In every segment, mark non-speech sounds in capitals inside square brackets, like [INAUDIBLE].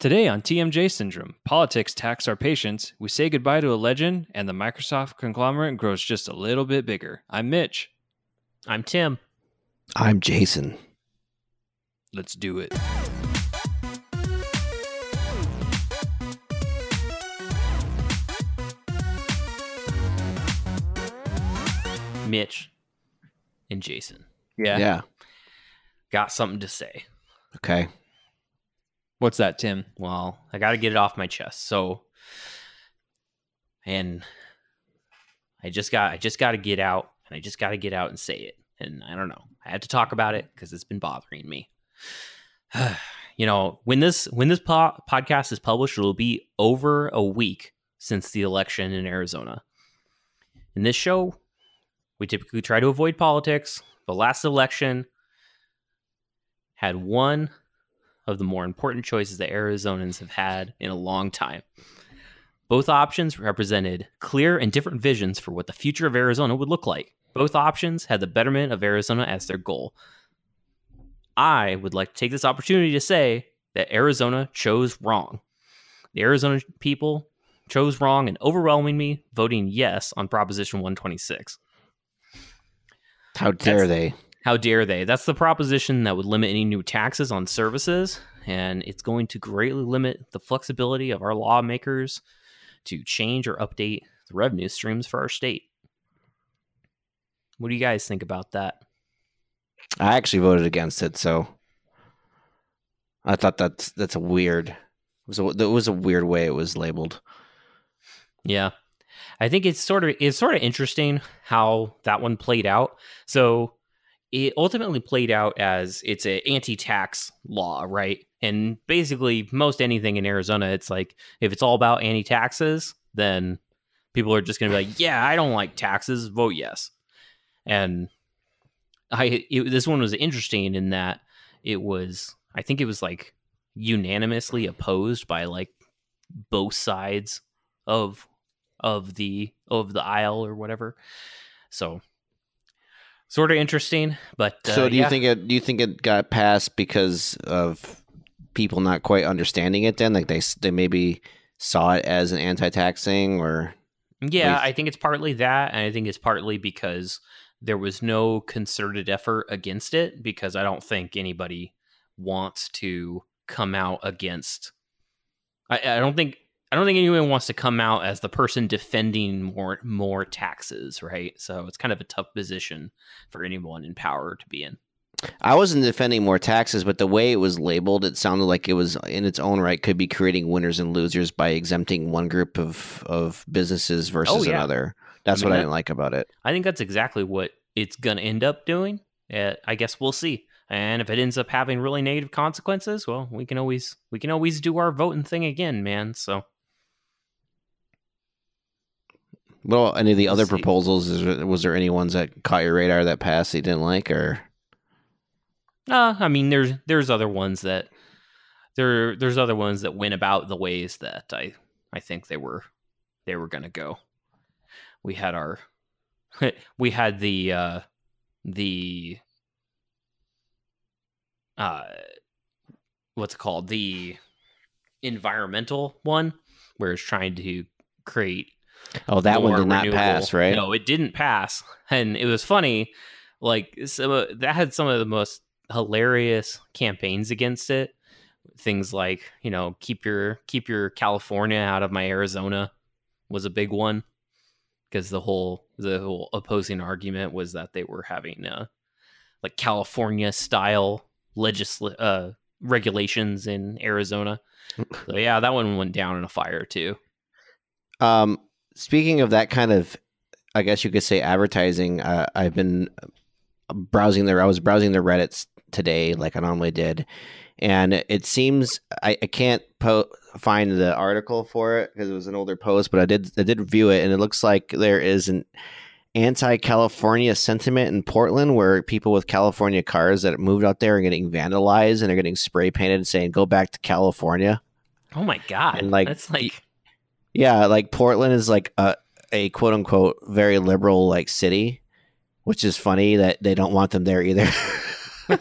Today on TMJ Syndrome, politics tax our patience, we say goodbye to a legend, and the Microsoft conglomerate grows just a little bit bigger. I'm Mitch. I'm Tim. I'm Jason. Let's do it. Mitch and Jason. Yeah. Yeah. Got something to say. Okay. What's that, Tim? Well, I got to get it off my chest. So, and I just got, I just got to get out, and I just got to get out and say it. And I don't know, I had to talk about it because it's been bothering me. [SIGHS] you know, when this when this po- podcast is published, it'll be over a week since the election in Arizona. In this show, we typically try to avoid politics. The last election had one of the more important choices that Arizonans have had in a long time. Both options represented clear and different visions for what the future of Arizona would look like. Both options had the betterment of Arizona as their goal. I would like to take this opportunity to say that Arizona chose wrong. The Arizona people chose wrong and overwhelmingly voting yes on Proposition 126. How dare That's- they? How dare they? That's the proposition that would limit any new taxes on services, and it's going to greatly limit the flexibility of our lawmakers to change or update the revenue streams for our state. What do you guys think about that? I actually voted against it, so I thought that's that's a weird. It was a, that was a weird way it was labeled. Yeah. I think it's sort of it's sort of interesting how that one played out. So it ultimately played out as it's an anti-tax law, right? And basically most anything in Arizona, it's like if it's all about anti-taxes, then people are just going to be like, "Yeah, I don't like taxes, vote yes." And I it, this one was interesting in that it was I think it was like unanimously opposed by like both sides of of the of the aisle or whatever. So sort of interesting, but uh, so do you yeah. think it? Do you think it got passed because of people not quite understanding it? Then, like they they maybe saw it as an anti-tax thing, or Yeah, We've- I think it's partly that, and I think it's partly because there was no concerted effort against it. Because I don't think anybody wants to come out against. I, I don't think I don't think anyone wants to come out as the person defending more more taxes, right? So it's kind of a tough position for anyone in power to be in. I wasn't defending more taxes, but the way it was labeled, it sounded like it was in its own right could be creating winners and losers by exempting one group of of businesses versus yeah. another. That's I mean, what I didn't like about it. I think that's exactly what it's going to end up doing. Uh, I guess we'll see. And if it ends up having really negative consequences, well, we can always we can always do our voting thing again, man. So Well, any of the other proposals, is was there any ones that caught your radar that passed that you didn't like, or? Uh, I mean, there's there's other ones that there there's other ones that went about the ways that I I think they were they were gonna go. We had our [LAUGHS] we had the uh the uh what's it called? The environmental one where it's trying to create oh, that one did not renewable- pass, right? No, it didn't pass, and it was funny. Like some of, that had some of the most hilarious campaigns against it. Things like you know keep your keep your California out of my Arizona was a big one because the whole the whole opposing argument was that they were having uh like California style legisl uh regulations in Arizona. [LAUGHS] So yeah, that one went down in a fire too. Um, speaking of that kind of, I guess you could say advertising. Uh, I've been browsing there. I was browsing the Reddit's today, like I normally did, and it seems I, I can't po- find the article for it because it was an older post, but I did I did review it, and it looks like there is an anti-California sentiment in Portland where people with California cars that moved out there are getting vandalized and they're getting spray painted saying "Go back to California." Oh my god! And, like, that's like Yeah, like Portland is like a, a quote unquote very liberal like city, which is funny that they don't want them there either. [LAUGHS]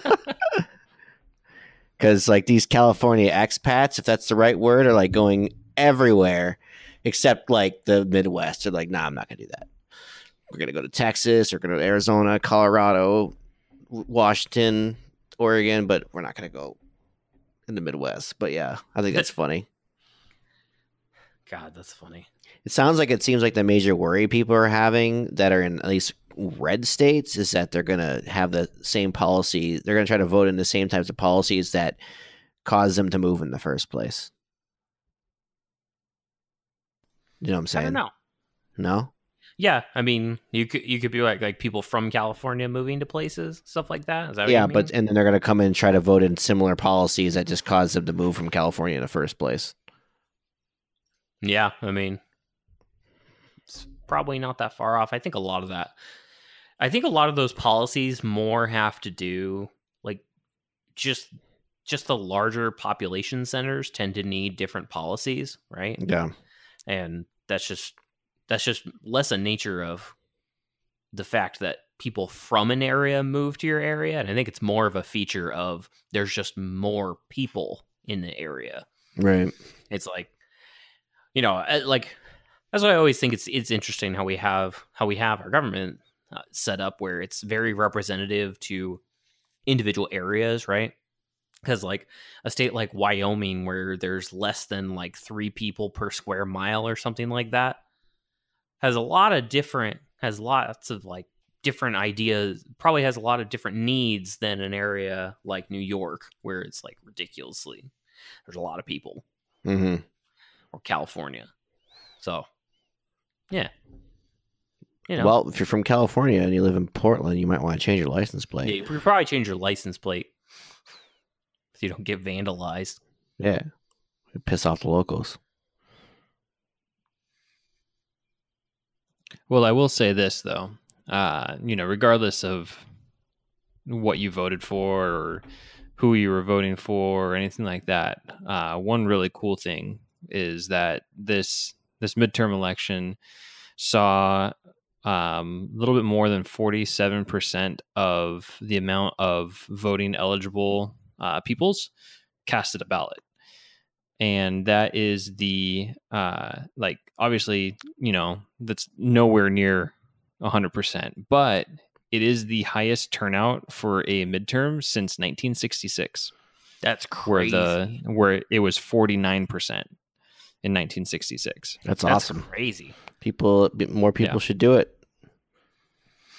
because like these California expats, if that's the right word, are like going everywhere except like the Midwest. They're like, nah, I'm not gonna do that. We're gonna go to Texas, we're gonna go to Arizona, Colorado, Washington, Oregon, but we're not gonna go in the Midwest. But yeah, I think that's [LAUGHS] funny. God, that's funny. It sounds like it seems like the major worry people are having that are in at least red states is that they're going to have the same policy. They're going to try to vote in the same types of policies that cause them to move in the first place. You know what I'm I saying? don't know. No? Yeah, I mean, you could you could be like like people from California moving to places, stuff like that. Is that what yeah, you mean? but and then they're going to come in and try to vote in similar policies that just cause them to move from California in the first place. Yeah, I mean, it's probably not that far off. I think a lot of that, I think a lot of those policies more have to do like just just the larger population centers tend to need different policies, right? Yeah. and that's just that's just less a nature of the fact that people from an area move to your area and i think it's more of a feature of there's just more people in the area Right. it's like you know uh, like that's why i always think it's it's interesting how we have how we have our government uh, set up where it's very representative to individual areas right? Because like a state like wyoming where there's less than like three people per square mile or something like that has a lot of different has lots of like different ideas probably has a lot of different needs than an area like new york where it's like ridiculously there's a lot of people. Hmm or California. So, yeah. You know, Well, if you're from California and you live in Portland, you might want to change your license plate. yeah, you could probably change your license plate so you don't get vandalized. Yeah. Piss off the locals. Well, I will say this though. Uh, you know, regardless of what you voted for or who you were voting for or anything like that, uh, one really cool thing is that this this midterm election saw um, a little bit more than forty seven percent of the amount of voting eligible uh, peoples casted a ballot. And that is the uh like obviously you know that's nowhere near 100% but it is the highest turnout for a midterm since 1966 That's where the where it was 49% in 1966 That's, That's awesome. crazy. People, more people Yeah. should do it.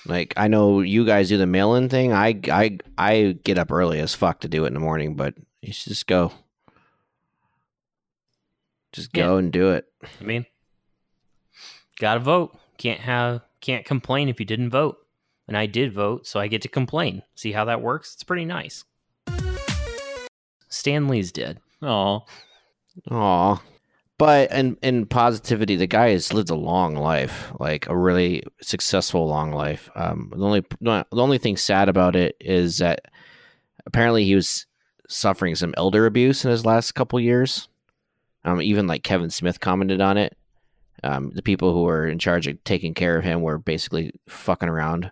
Like I know you guys do the mail-in thing. I, I, I get up early as fuck to do it in the morning, but you should just go. Just go and do it. I mean, gotta vote. Can't have can't complain if you didn't vote. And I did vote, so I get to complain. See how that works? It's pretty nice. Stan Lee's dead. oh Aw. But in in positivity, the guy has lived a long life, like a really successful long life. Um, the only the only thing sad about it is that apparently he was suffering some elder abuse in his last couple years. Um, even like Kevin Smith commented on it. Um, the people who were in charge of taking care of him were basically fucking around.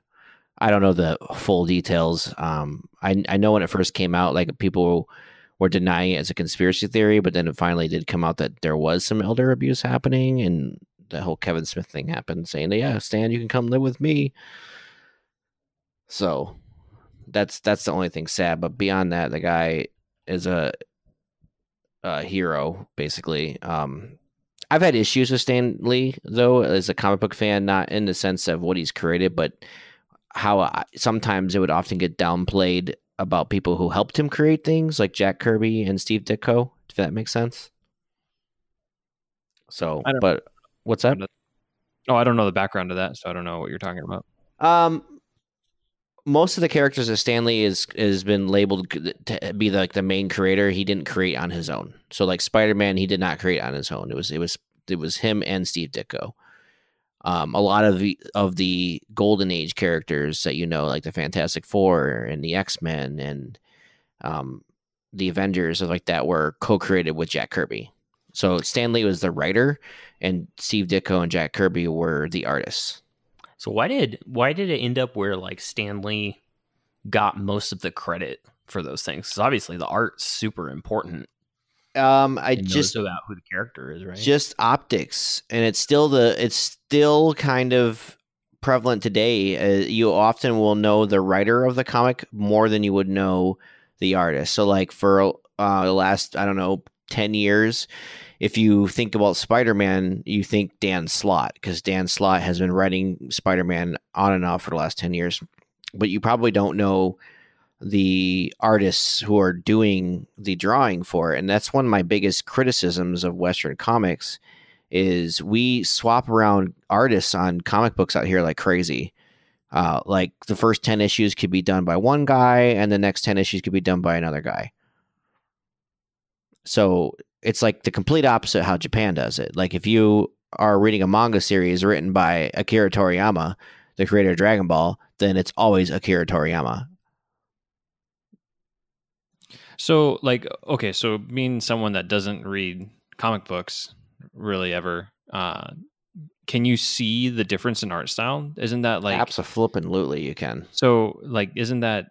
I don't know the full details. Um, I I know when it first came out, like people were denying it as a conspiracy theory, but then it finally did come out that there was some elder abuse happening, and the whole Kevin Smith thing happened, saying, "Yeah, Stan, you can come live with me." So that's that's the only thing sad. But beyond that, the guy is a a hero, basically. Um, I've had issues with Stan Lee though, as a comic book fan, not in the sense of what he's created, but how I, sometimes it would often get downplayed about people who helped him create things, like Jack Kirby and Steve Ditko. If that makes sense. So, but what's up? oh i don't know the background of that so i don't know what you're talking about Um, most of the characters of Stan Lee is has been labeled to be like the main creator. He didn't create on his own. So like Spider Man, he did not create on his own. It was it was it was him and Steve Ditko. Um, a lot of the of the Golden Age characters that you know, like the Fantastic Four and the X Men and um, the Avengers, like that, were co-created with Jack Kirby. So Stan Lee was the writer, and Steve Ditko and Jack Kirby were the artists. So why did why did it end up where like Stan Lee got most of the credit for those things because obviously the art's super important. Um, I just about who the character is, right? just optics and it's still the it's still kind of prevalent today uh, you often will know the writer of the comic more than you would know the artist. So like for uh, the last i don't know 10 years if you think about spider-man you think dan slott because dan slott has been writing spider-man on and off for the last 10 years. But you probably don't know the artists who are doing the drawing for it. And that's one of my biggest criticisms of western comics is we swap around artists on comic books out here like crazy. Uh, like the first 10 issues could be done by one guy and the next 10 issues could be done by another guy. So it's like the complete opposite how japan does it. Like if you are reading a manga series written by akira toriyama the creator of dragon ball then it's always akira toriyama. So, like, okay, so being someone that doesn't read comic books really ever, uh, can you see the difference in art style? Isn't that like absolutely you can so? Like, isn't that?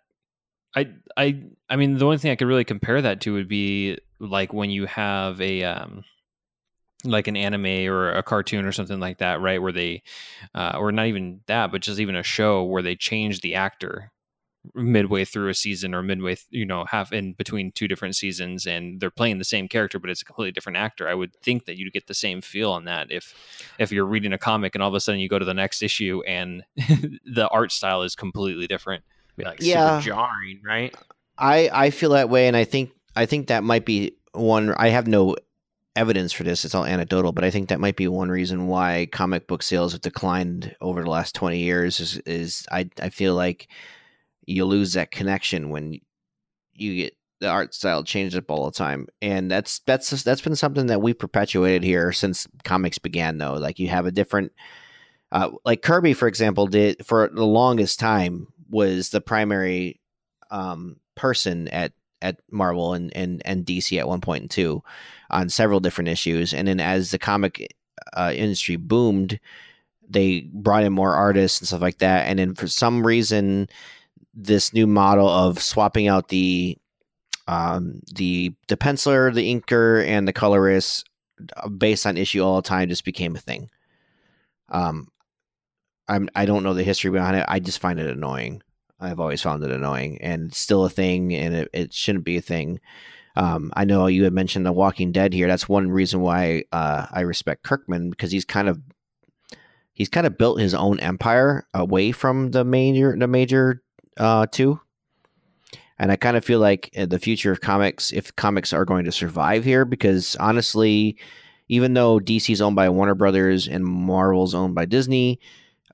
I I I mean, the only thing I could really compare that to would be like when you have a um, like an anime or a cartoon or something like that, right? Where they, uh, or not even that, but just even a show where they change the actor midway through a season or midway, th- you know, half in between two different seasons, and they're playing the same character, but it's a completely different actor. I would think that you'd get the same feel on that if if you're reading a comic and all of a sudden you go to the next issue and [LAUGHS] the art style is completely different. be like Yeah. super jarring, right? I I feel that way, and I think I think that might be one. I have no evidence for this; it's all anecdotal, but I think that might be one reason why comic book sales have declined over the last twenty years. Is is I I feel like you lose that connection when you get the art style changed up all the time, and that's that's that's been something that we've perpetuated here since comics began. Though, like you have a different. Uh, like Kirby, for example, did for the longest time was the primary um, person at at Marvel and, and and DC at one point and two on several different issues, and then as the comic uh, industry boomed, they brought in more artists and stuff like that, and then for some reason, this new model of swapping out the um, the the penciler, the inker, and the colorist uh, based on issue all the time just became a thing. Um, I'm I don't know the history behind it. I just find it annoying. I've always found it annoying, and it's still a thing, and it, it shouldn't be a thing. Um, I know you had mentioned The Walking Dead here. That's one reason why uh, I respect Kirkman because he's kind of he's kind of built his own empire away from the major the major uh, two. And I kind of feel like uh, the future of comics, if comics are going to survive here, because honestly, even though DC's owned by Warner Brothers and Marvel's owned by Disney,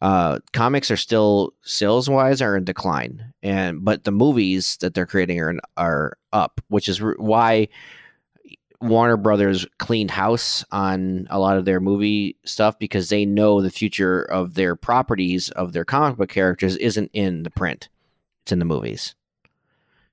uh, comics are still sales wise are in decline, and but the movies that they're creating are are up, which is why Warner Brothers cleaned house on a lot of their movie stuff because they know the future of their properties of their comic book characters isn't in the print; it's in the movies.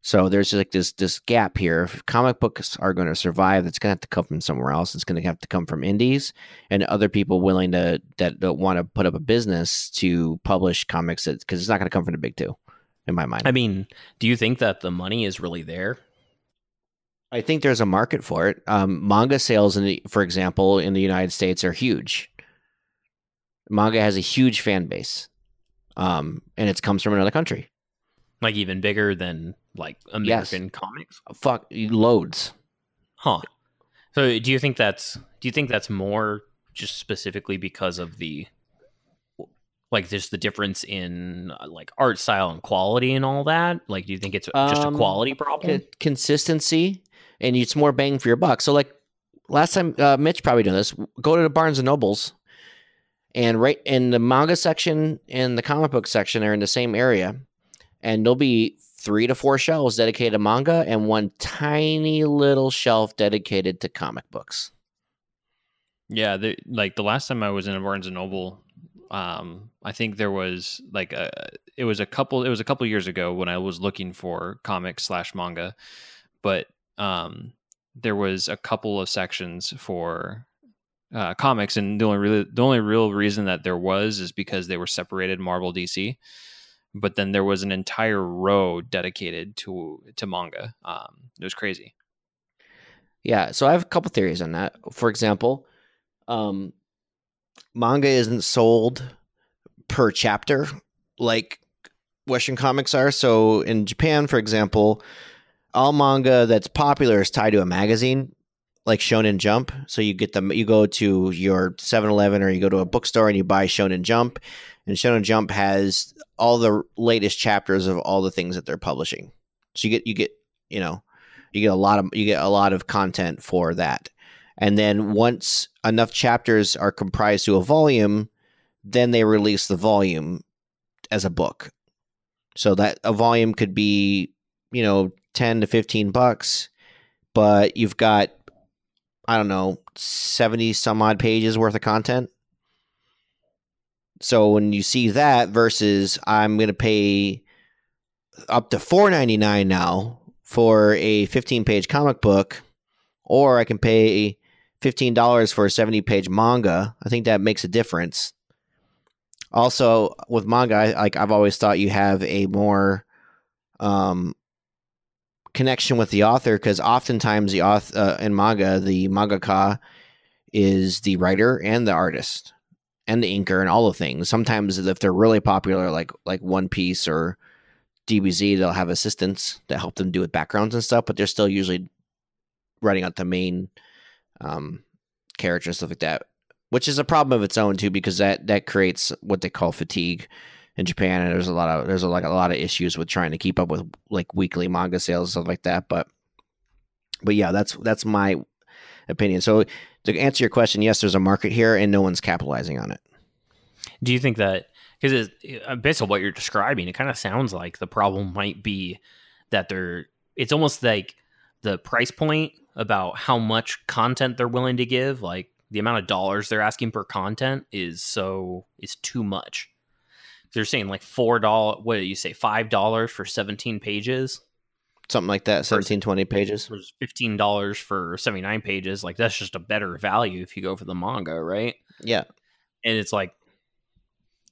So there's like this this gap here. If comic books are going to survive, it's going to have to come from somewhere else. It's going to have to come from indies and other people willing to that don't want to put up a business to publish comics because it's not going to come from the big two, in my mind. I mean, do you think that the money is really there? I think there's a market for it. Um, manga sales, in the, for example, in the United States are huge. Manga has a huge fan base, um, and it comes from another country. Like even bigger than like American comics? Fuck, loads. Huh. So do you think that's do you think that's more just specifically because of the like just the difference in uh, like art style and quality and all that? Like do you think it's just a Um, quality problem? Consistency, and it's more bang for your buck. So, like last time, uh, Mitch probably done this. Go to the Barnes and Nobles, and right in the manga section and the comic book section are in the same area, and there'll be three to four shelves dedicated to manga and one tiny little shelf dedicated to comic books. Yeah, like the last time I was in a Barnes and Noble, um, I think there was like a it was a couple it was a couple years ago when I was looking for comics slash manga, but um, there was a couple of sections for uh, comics, and the only really the only real reason that there was is because they were separated Marvel DC. But then there was an entire row dedicated to to manga. Um, it was crazy. Yeah, so I have a couple theories on that. For example, um, manga isn't sold per chapter like Western comics are. So in Japan, for example, all manga that's popular is tied to a magazine like Shonen Jump. So you get them, you go to your 7-Eleven or you go to a bookstore and you buy Shonen Jump, and Shonen Jump has all the latest chapters of all the things that they're publishing. So you get you get you know you get a lot of you get a lot of content for that. And then once enough chapters are comprised to a volume, then they release the volume as a book. So that a volume could be, you know, 10 to 15 bucks, but you've got I don't know, 70 some odd pages worth of content. So when you see that versus I'm going to pay up to 4.99 now for a 15 page comic book or I can pay $15 for a 70 page manga, I think that makes a difference. Also, with manga, I, like I've always thought you have a more um, connection with the author because oftentimes the author uh, in manga, the mangaka is the writer and the artist and the inker and all the things. Sometimes if they're really popular, like like One Piece or DBZ, they'll have assistants that help them do with backgrounds and stuff, but they're still usually writing out the main um, character and stuff like that, which is a problem of its own too, because that that creates what they call fatigue in Japan, and there's a lot of there's a, like a lot of issues with trying to keep up with like weekly manga sales and stuff like that. But but yeah, that's that's my opinion. So to answer your question, yes, there's a market here, and no one's capitalizing on it. Do you think that because uh, based on what you're describing, it kind of sounds like the problem might be that they're it's almost like the price point about how much content they're willing to give, like the amount of dollars they're asking per content is so is too much. They're saying like four dollar. What did you say? Five dollars for seventeen pages, Something like that, 17, 20 pages. fifteen dollars for seventy nine pages. Like that's just a better value if you go for the manga, right? Yeah. and it's like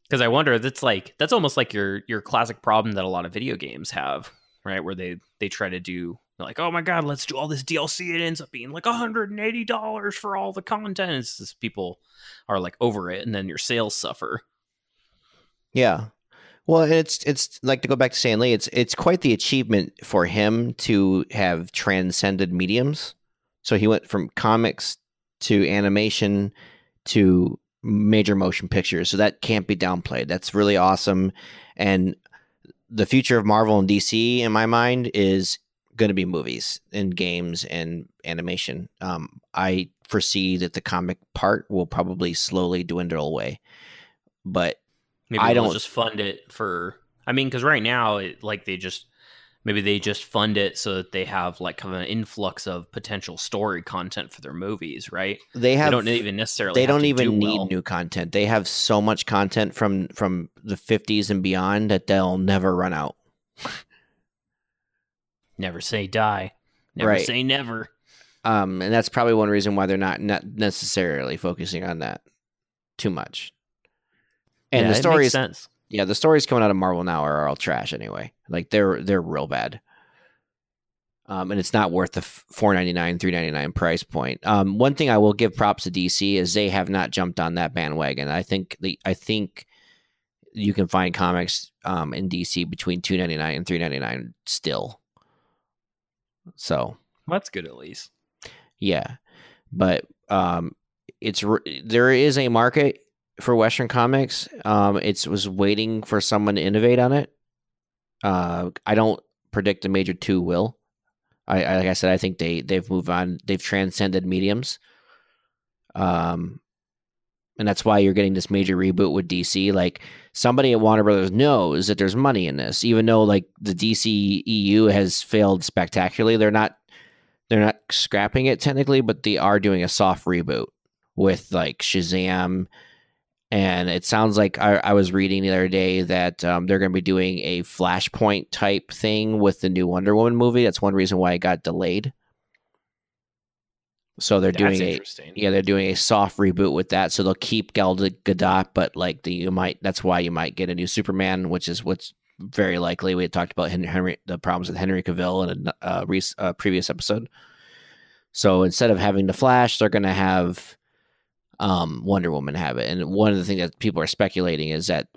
because i wonder that's like that's almost like your your classic problem that a lot of video games have right where they they try to do like oh my god let's do all this dlc it ends up being like $180 for all the content it's just people are like over it and then your sales suffer Yeah. Well, it's it's like to go back to Stan Lee. It's it's quite the achievement for him to have transcended mediums. So he went from comics to animation to major motion pictures. So that can't be downplayed. That's really awesome. And the future of Marvel and DC, in my mind, is going to be movies and games and animation. Um, I foresee that the comic part will probably slowly dwindle away, but maybe I they'll don't- just fund it for i mean because right now it like they just maybe they just fund it so that they have like kind of an influx of potential story content for their movies right they have they don't even necessarily they don't even do need well. new content. They have so much content from from the 50s and beyond that they'll never run out. [LAUGHS] never say die never Right. say never Um, and that's probably one reason why they're not not necessarily focusing on that too much. And Yeah, the stories, yeah, the stories coming out of Marvel now are all trash anyway. Like they're they're real bad. Um, and it's not worth the four ninety nine, three ninety nine price point. Um, one thing I will give props to DC is they have not jumped on that bandwagon. I think the I think you can find comics um, in DC between two ninety nine and three ninety nine still. So that's good at least yeah, but um, it's there is a market for Western comics. Um, it's was waiting for someone to innovate on it. Uh, I don't predict a major two will. I, I like I said, I think they they've moved on. They've transcended mediums. Um, and that's why you're getting this major reboot with DC. Like somebody at Warner Brothers knows that there's money in this, even though like the DC EU has failed spectacularly. They're not they're not scrapping it technically, but they are doing a soft reboot with like Shazam. And it sounds like I, I was reading the other day that um, they're going to be doing a Flashpoint type thing with the new Wonder Woman movie. That's one reason why it got delayed. So they're That's doing a yeah, they're doing a soft reboot with that. So they'll keep Gal Gadot, but like the you might that's why you might get a new Superman, which is what's very likely. We had talked about Henry, the problems with Henry Cavill in a uh, uh, previous episode. So instead of having the Flash, they're going to have um, Wonder Woman have it. And one of the things that people are speculating is that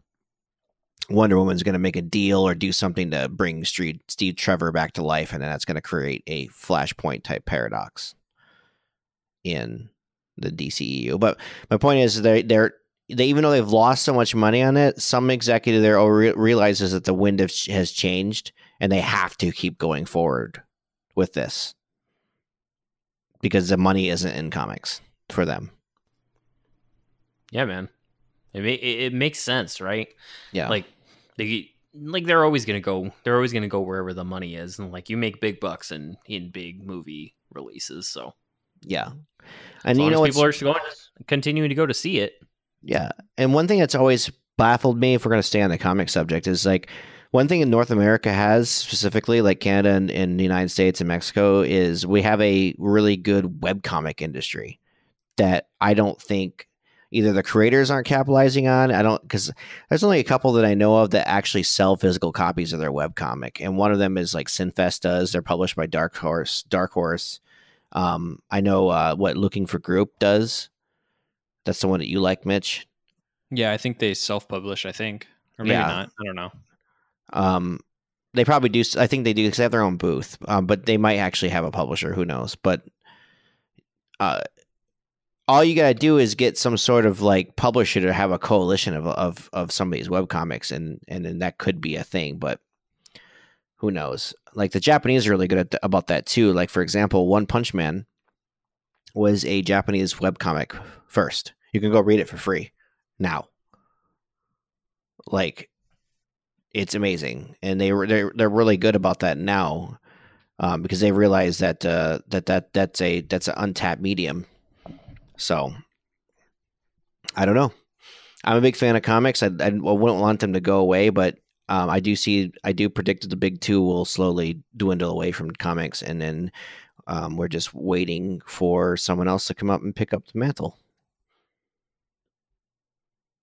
Wonder Woman's going to make a deal or do something to bring Steve, Steve Trevor back to life, and then that's going to create a Flashpoint type paradox in the DCEU. But my point is, they they're they even though they've lost so much money on it, some executive there re- realizes that the wind has changed, and they have to keep going forward with this because the money isn't in comics for them. Yeah, man. It, it, it makes sense, right? Yeah. Like they like they're always gonna go. They're always gonna go wherever the money is, and like you make big bucks in in big movie releases. So yeah, and you know people are going continuing to go to see it. Yeah, and one thing that's always baffled me, if we're going to stay on the comic subject, is like one thing in North America has specifically, like Canada and, and the United States and Mexico, is we have a really good web comic industry that I don't think either the creators aren't capitalizing on. I don't because there's only a couple that I know of that actually sell physical copies of their web comic, and one of them is like Sinfest does. They're published by Dark Horse. Dark Horse. Um, I know uh, what Looking for Group does. That's the one that you like, Mitch. Yeah, I think they self-publish. I think, or maybe yeah. not. I don't know. Um, they probably do. I think they do because they have their own booth. Um, but they might actually have a publisher. Who knows? But uh, all you gotta do is get some sort of like publisher to have a coalition of of of some of these web comics, and and then that could be a thing. But who knows? Like the Japanese are really good at about that too. Like for example, One Punch Man was a Japanese web comic first. You can go read it for free now. Like it's amazing, and they they're they're really good about that now. Um, because they realize that uh, that that that's a that's an untapped medium so I don't know. I'm a big fan of comics. I, I wouldn't want them to go away, but um, I do see, I do predict that the big two will slowly dwindle away from comics, and then um, we're just waiting for someone else to come up and pick up the mantle.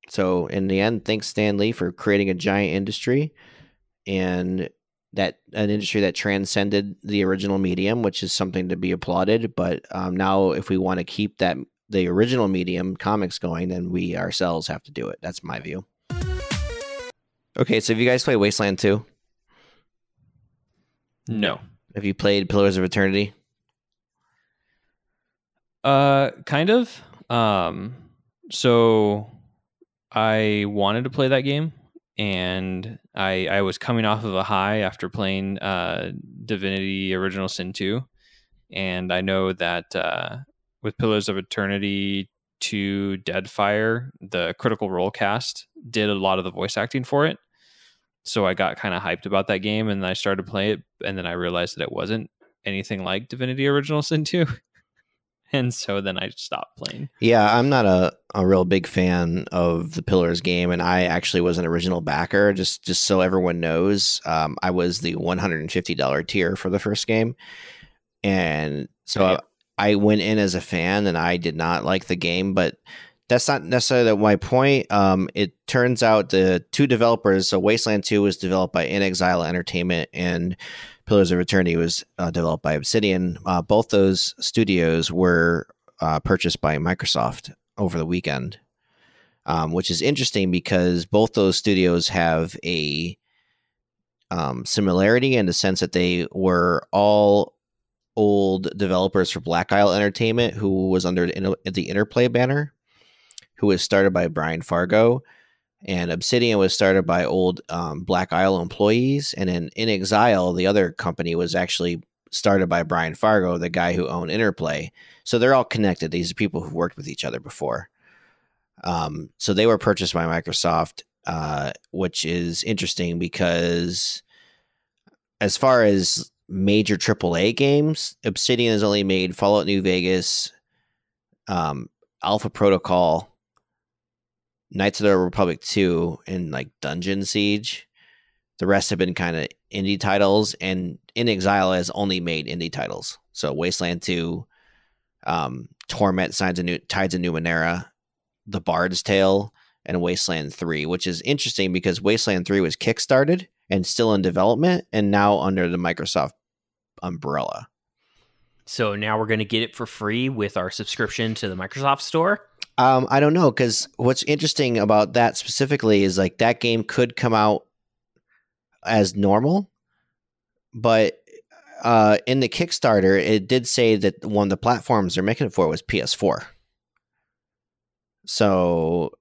So in the end, thanks Stan Lee for creating a giant industry, and that an industry that transcended the original medium, which is something to be applauded. But um, now, if we want to keep that the original medium comics going, then we ourselves have to do it. That's my view. Okay, so have you guys played Wasteland 2? No. Have you played Pillars of Eternity? Uh kind of. Um so I wanted to play that game and I I was coming off of a high after playing uh Divinity Original Sin 2 and I know that uh with Pillars of Eternity to Deadfire, the Critical Role cast did a lot of the voice acting for it. So I got kind of hyped about that game and I started playing it and then I realized that it wasn't anything like Divinity Original Sin 2. [LAUGHS] and so then I stopped playing. Yeah, I'm not a, a real big fan of the Pillars game, and I actually was an original backer. Just just so everyone knows, um, I was the $150 tier for the first game, and so right. I went in as a fan and I did not like the game, but that's not necessarily my point. Um, it turns out the two developers, so Wasteland 2 was developed by inXile Entertainment and Pillars of Eternity was uh, developed by Obsidian. Uh, both those studios were uh, purchased by Microsoft over the weekend, um, which is interesting because both those studios have a um, similarity in the sense that they were all old developers for Black Isle Entertainment, who was under the Interplay banner, who was started by Brian Fargo. And Obsidian was started by old um, Black Isle employees. And then inXile, the other company, was actually started by Brian Fargo, the guy who owned Interplay. So they're all connected. These are people who worked with each other before. Um, so they were purchased by Microsoft, uh, which is interesting because as far as major AAA games, Obsidian has only made Fallout New Vegas, um, Alpha Protocol, Knights of the Republic 2, and like Dungeon Siege. The rest have been kind of indie titles, and inXile has only made indie titles. So Wasteland 2, um, Torment, Signs of New, Tides of Numenera, The Bard's Tale, and Wasteland 3, which is interesting because Wasteland 3 was kickstarted and still in development and now under the Microsoft umbrella. So now we're going to get it for free with our subscription to the Microsoft Store. Um, I don't know because what's interesting about that specifically is like that game could come out as normal, but uh, in the Kickstarter, it did say that one of the platforms they're making it for was PS4. So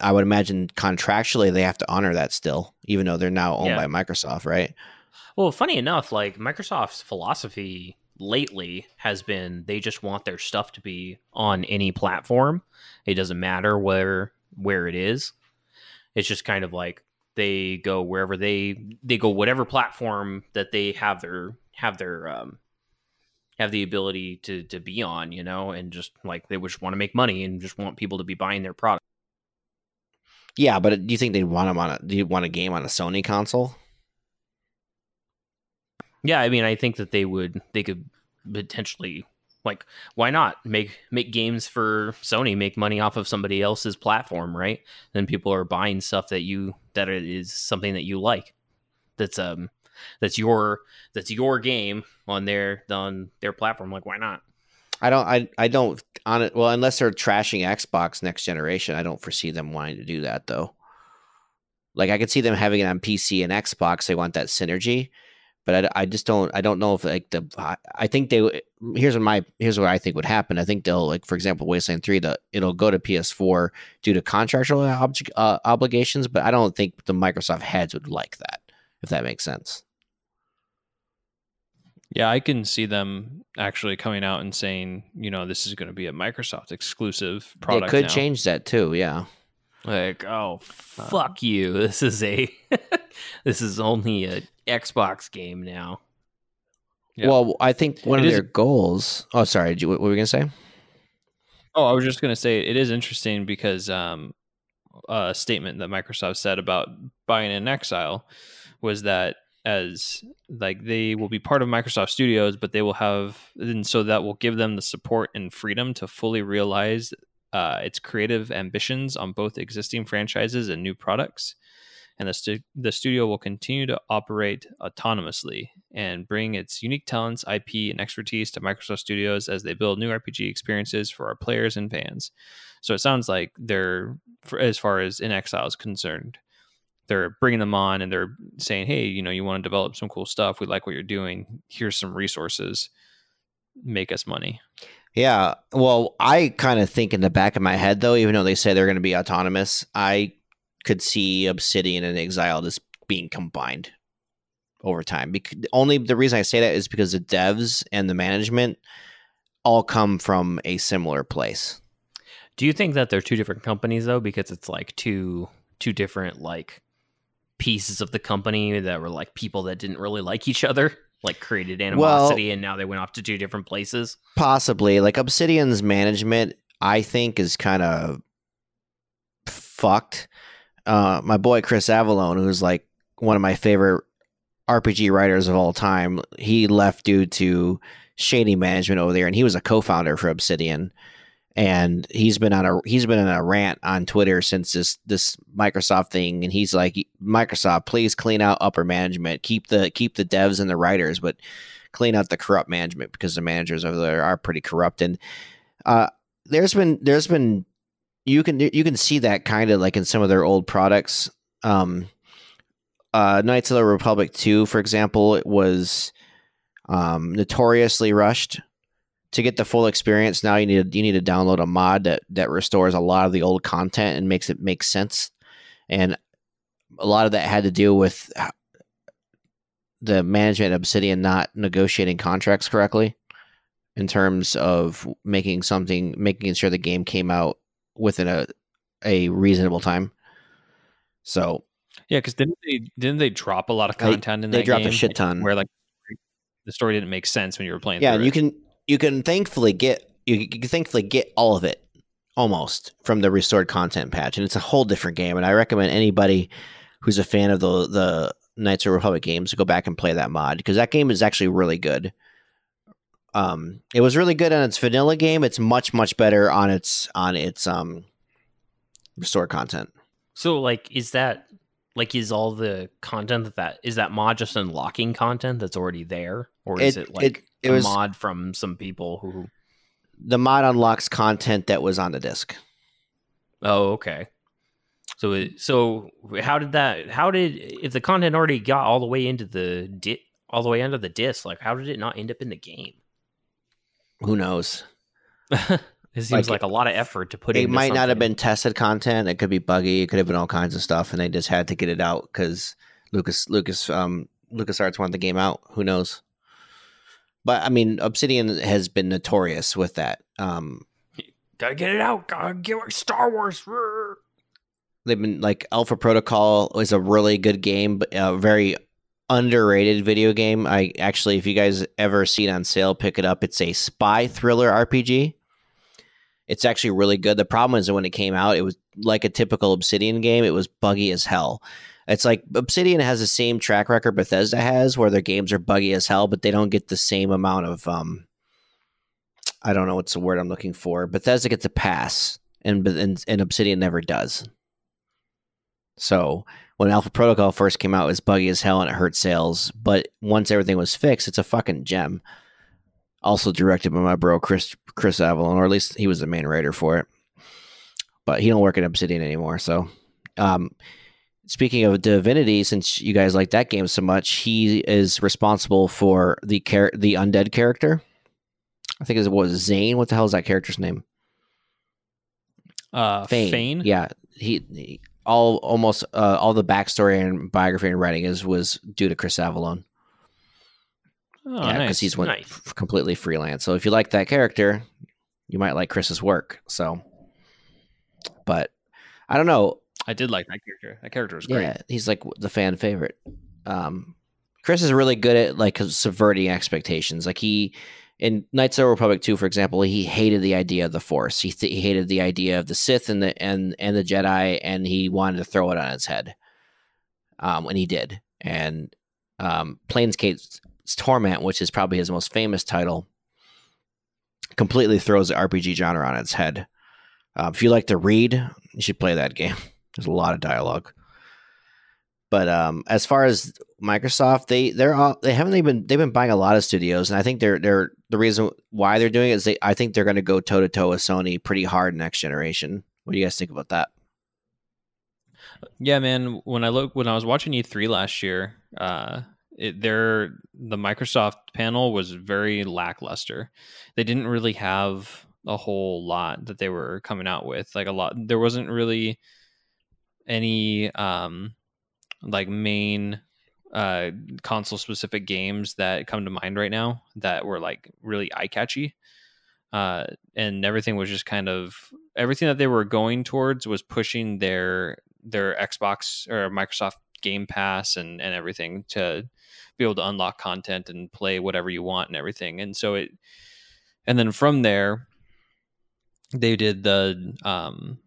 I would imagine contractually they have to honor that still, even though they're now owned Yeah. by Microsoft, right? Well, funny enough, like Microsoft's philosophy lately has been they just want their stuff to be on any platform. It doesn't matter where where it is. It's just kind of like they go wherever they they go whatever platform that they have their have their um have the ability to to be on, you know, and just like they just want to make money and just want people to be buying their product. Yeah, but do you think they'd want them on a? Do you want a game on a Sony console? Yeah, I mean, I think that they would they could potentially like why not make make games for Sony make money off of somebody else's platform, right? Then people are buying stuff that you that is something that you like. That's um that's your that's your game on their on their platform. Like why not? I don't. I. I don't. On it. Well, unless they're trashing Xbox next generation, I don't foresee them wanting to do that though. Like I could see them having it on PC and Xbox. They want that synergy, but I, I just don't. I don't know if like the. I, think they. Here's what my. Here's what I think would happen. I think they'll like for example, Wasteland Three. The it'll go to PS4 due to contractual obj, uh, obligations, but I don't think the Microsoft heads would like that. If that makes sense. Yeah, I can see them actually coming out and saying, you know, this is going to be a Microsoft exclusive product. They could now. change that too. Yeah. Like, oh fuck you. [LAUGHS] This is a [LAUGHS] this is only a Xbox game now. Yeah. Well, I think one It of is- their goals. Oh, sorry. did you- What were we gonna say? Oh, I was just going to say it is interesting because um, a statement that Microsoft said about buying inXile was that as like they will be part of Microsoft Studios, but they will have, and so that will give them the support and freedom to fully realize uh, its creative ambitions on both existing franchises and new products. And the, stu- the studio will continue to operate autonomously and bring its unique talents, IP, and expertise to Microsoft Studios as they build new RPG experiences for our players and fans. So it sounds like they're, for, as far as inXile is concerned, they're bringing them on and they're saying, hey, you know, you want to develop some cool stuff. We like what you're doing. Here's some resources. Make us money. Yeah. Well, I kind of think in the back of my head, though, even though they say they're going to be autonomous, I could see Obsidian and Exile just being combined over time. Because only the reason I say that is because the devs and the management all come from a similar place. Do you think that they're two different companies though? Because it's like two two different like pieces of the company that were like people that didn't really like each other, like created animosity, and now they went off to two different places. Possibly. Like Obsidian's management, I think, is kind of fucked. Uh, my boy Chris Avellone, who's like one of my favorite RPG writers of all time, he left due to shady management over there, and he was a co-founder for Obsidian. And he's been on a he's been on a rant on Twitter since this this Microsoft thing, and he's like, Microsoft, please clean out upper management, keep the keep the devs and the writers, but clean out the corrupt management because the managers over there are pretty corrupt. And uh, there's been there's been you can you can see that kind of like in some of their old products. Um, uh, Knights of the Republic two, for example, it was um, notoriously rushed. To get the full experience, now you need you need to download a mod that that restores a lot of the old content and makes it make sense. And a lot of that had to do with the management of Obsidian not negotiating contracts correctly in terms of making something making sure the game came out within a a reasonable time. So Yeah, because didn't they didn't they drop a lot of They- content in they dropped a shit ton. where like the story didn't make sense when you were playing. yeah, you it. can you can thankfully get you, you can thankfully get all of it almost from the restored content patch, and it's a whole different game. And I recommend anybody who's a fan of the the Knights of Republic games to go back and play that mod because that game is actually really good. Um, it was really good on its vanilla game. It's much much better on its on its um restored content. So like is that like is all the content that, that is that mod just unlocking content that's already there or is it, It- like it- it a was- mod from some people who The mod unlocks content that was on the disc. Oh, okay. So it, so how did that how did if the content already got all the way into the di- all the way under the disc like how did it not end up in the game? Who knows? [LAUGHS] it seems Like, like, a lot of effort to put it might not have been tested content. It could be buggy. It could have been all kinds of stuff, and they just had to get it out because Lucas Lucas um LucasArts wanted the game out. Who knows? But I mean, Obsidian has been notorious with that. Um, Gotta get it out. Gotta get Star Wars. They've been like Alpha Protocol is a really good game, but a very underrated video game. I actually, if you guys ever see it on sale, pick it up. It's a spy thriller RPG. It's actually really good. The problem is that when it came out, it was like a typical Obsidian game. It was buggy as hell. It's like Obsidian has the same track record Bethesda has, where their games are buggy as hell, but they don't get the same amount of um. I don't know what's the word I'm looking for. Bethesda gets a pass, and and, and Obsidian never does. So when Alpha Protocol first came out, it was buggy as hell and it hurt sales. But once everything was fixed, it's a fucking gem. Also directed by my bro Chris Chris Avellone, or at least he was the main writer for it. But he don't work at Obsidian anymore. So, um, speaking of Divinity, since you guys like that game so much, he is responsible for the char- the undead character. I think it was Zane. What the hell is that character's name? Uh, Fane. Fane. Yeah, he, he- all almost uh, all the backstory and biography and writing is was due to Chris Avellone. Oh, yeah, because nice. he's went Nice. f- completely freelance. So if you like that character, you might like Chris's work. So, but I don't know. I did like that character. That character was great. Yeah, he's like the fan favorite. Um, Chris is really good at like subverting expectations. Like he in Knights of the Republic 2, for example, he hated the idea of the Force. He, th- he hated the idea of the Sith and the and and the Jedi, and he wanted to throw it on its head. Um, and he did. And um, Planescape's Torment, which is probably his most famous title, completely throws the RPG genre on its head. Uh, if you like to read, you should play that [LAUGHS] game. There's a lot of dialogue. But um, as far as Microsoft, they they're all, they haven't even they've been buying a lot of studios, and I think they're they're the reason why they're doing it is they I think they're going to go toe to toe with Sony pretty hard next generation. What do you guys think about that? Yeah, man. When I look, when I was watching E3 last year, uh, it, their the Microsoft panel was very lackluster. They didn't really have a whole lot that they were coming out with. Like a lot, there wasn't really any um, like main uh, console specific games that come to mind right now that were like really eye catchy. Uh, and everything was just kind of everything that they were going towards was pushing their their Xbox or Microsoft Game Pass and and everything to be able to unlock content and play whatever you want and everything. And so it and then from there they did the um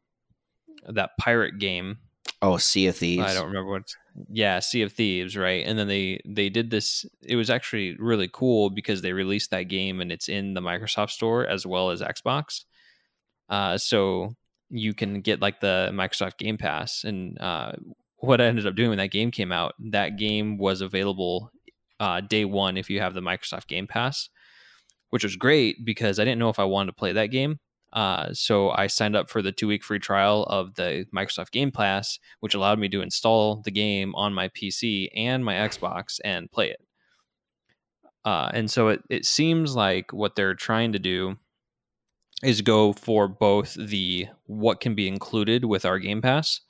that pirate game Oh, Sea of Thieves. I don't remember what. Yeah, Sea of Thieves, right? And then they they did this. It was actually really cool because they released that game and it's in the Microsoft Store as well as Xbox. Uh, so you can get like the Microsoft Game Pass. And uh, what I ended up doing when that game came out, that game was available uh, day one if you have the Microsoft Game Pass, which was great because I didn't know if I wanted to play that game. Uh, so I signed up for the two week free trial of the Microsoft Game Pass, which allowed me to install the game on my PC and my Xbox and play it. Uh, and so it, it seems like what they're trying to do is go for both the what can be included with our Game Pass,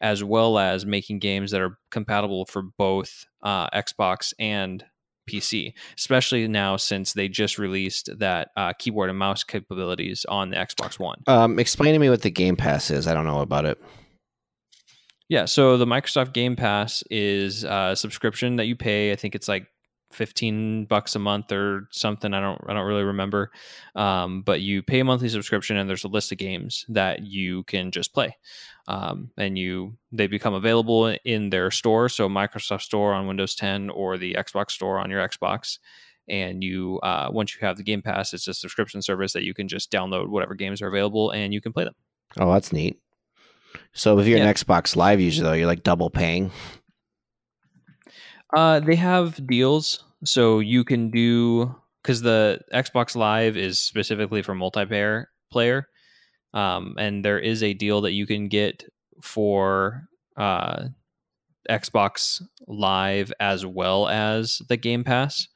as well as making games that are compatible for both uh, Xbox and PC, especially now since they just released that uh, keyboard and mouse capabilities on the Xbox One. Um, explain to me what the Game Pass is. I don't know about it. Yeah, so the Microsoft Game Pass is a subscription that you pay. I think it's like 15 bucks a month or something. I don't I don't really remember. Um, but you pay a monthly subscription and there's a list of games that you can just play. Um, and you they become available in their store, so Microsoft Store on Windows 10 or the Xbox Store on your Xbox. And you uh, once you have the Game Pass, it's a subscription service that you can just download whatever games are available and you can play them. Oh, that's neat. So if you're Yeah. an Xbox Live user though, you're like double paying. Uh, they have deals, so you can do because the Xbox Live is specifically for multiplayer player, um, and there is a deal that you can get for uh, Xbox Live as well as the Game Pass,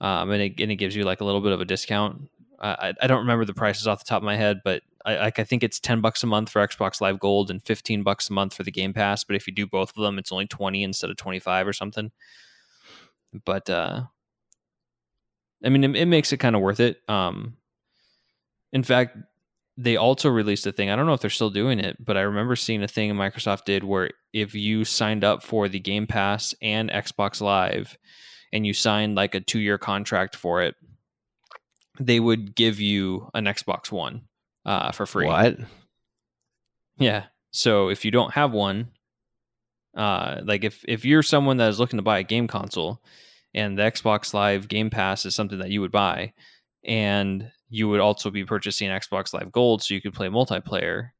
um, and it and it gives you like a little bit of a discount. I I don't remember the prices off the top of my head, but I like I think it's ten bucks a month for Xbox Live Gold and fifteen bucks a month for the Game Pass. But if you do both of them, it's only twenty instead of twenty five or something. But uh, I mean, it, it makes it kind of worth it. Um, in fact, they also released a thing. I don't know if they're still doing it, but I remember seeing a thing Microsoft did where if you signed up for the Game Pass and Xbox Live, and you signed like a two year contract for it, they would give you an Xbox One uh, for free. What? Yeah. So if you don't have one, uh, like if if you're someone that is looking to buy a game console, and the Xbox Live Game Pass is something that you would buy, and you would also be purchasing Xbox Live Gold so you could play multiplayer.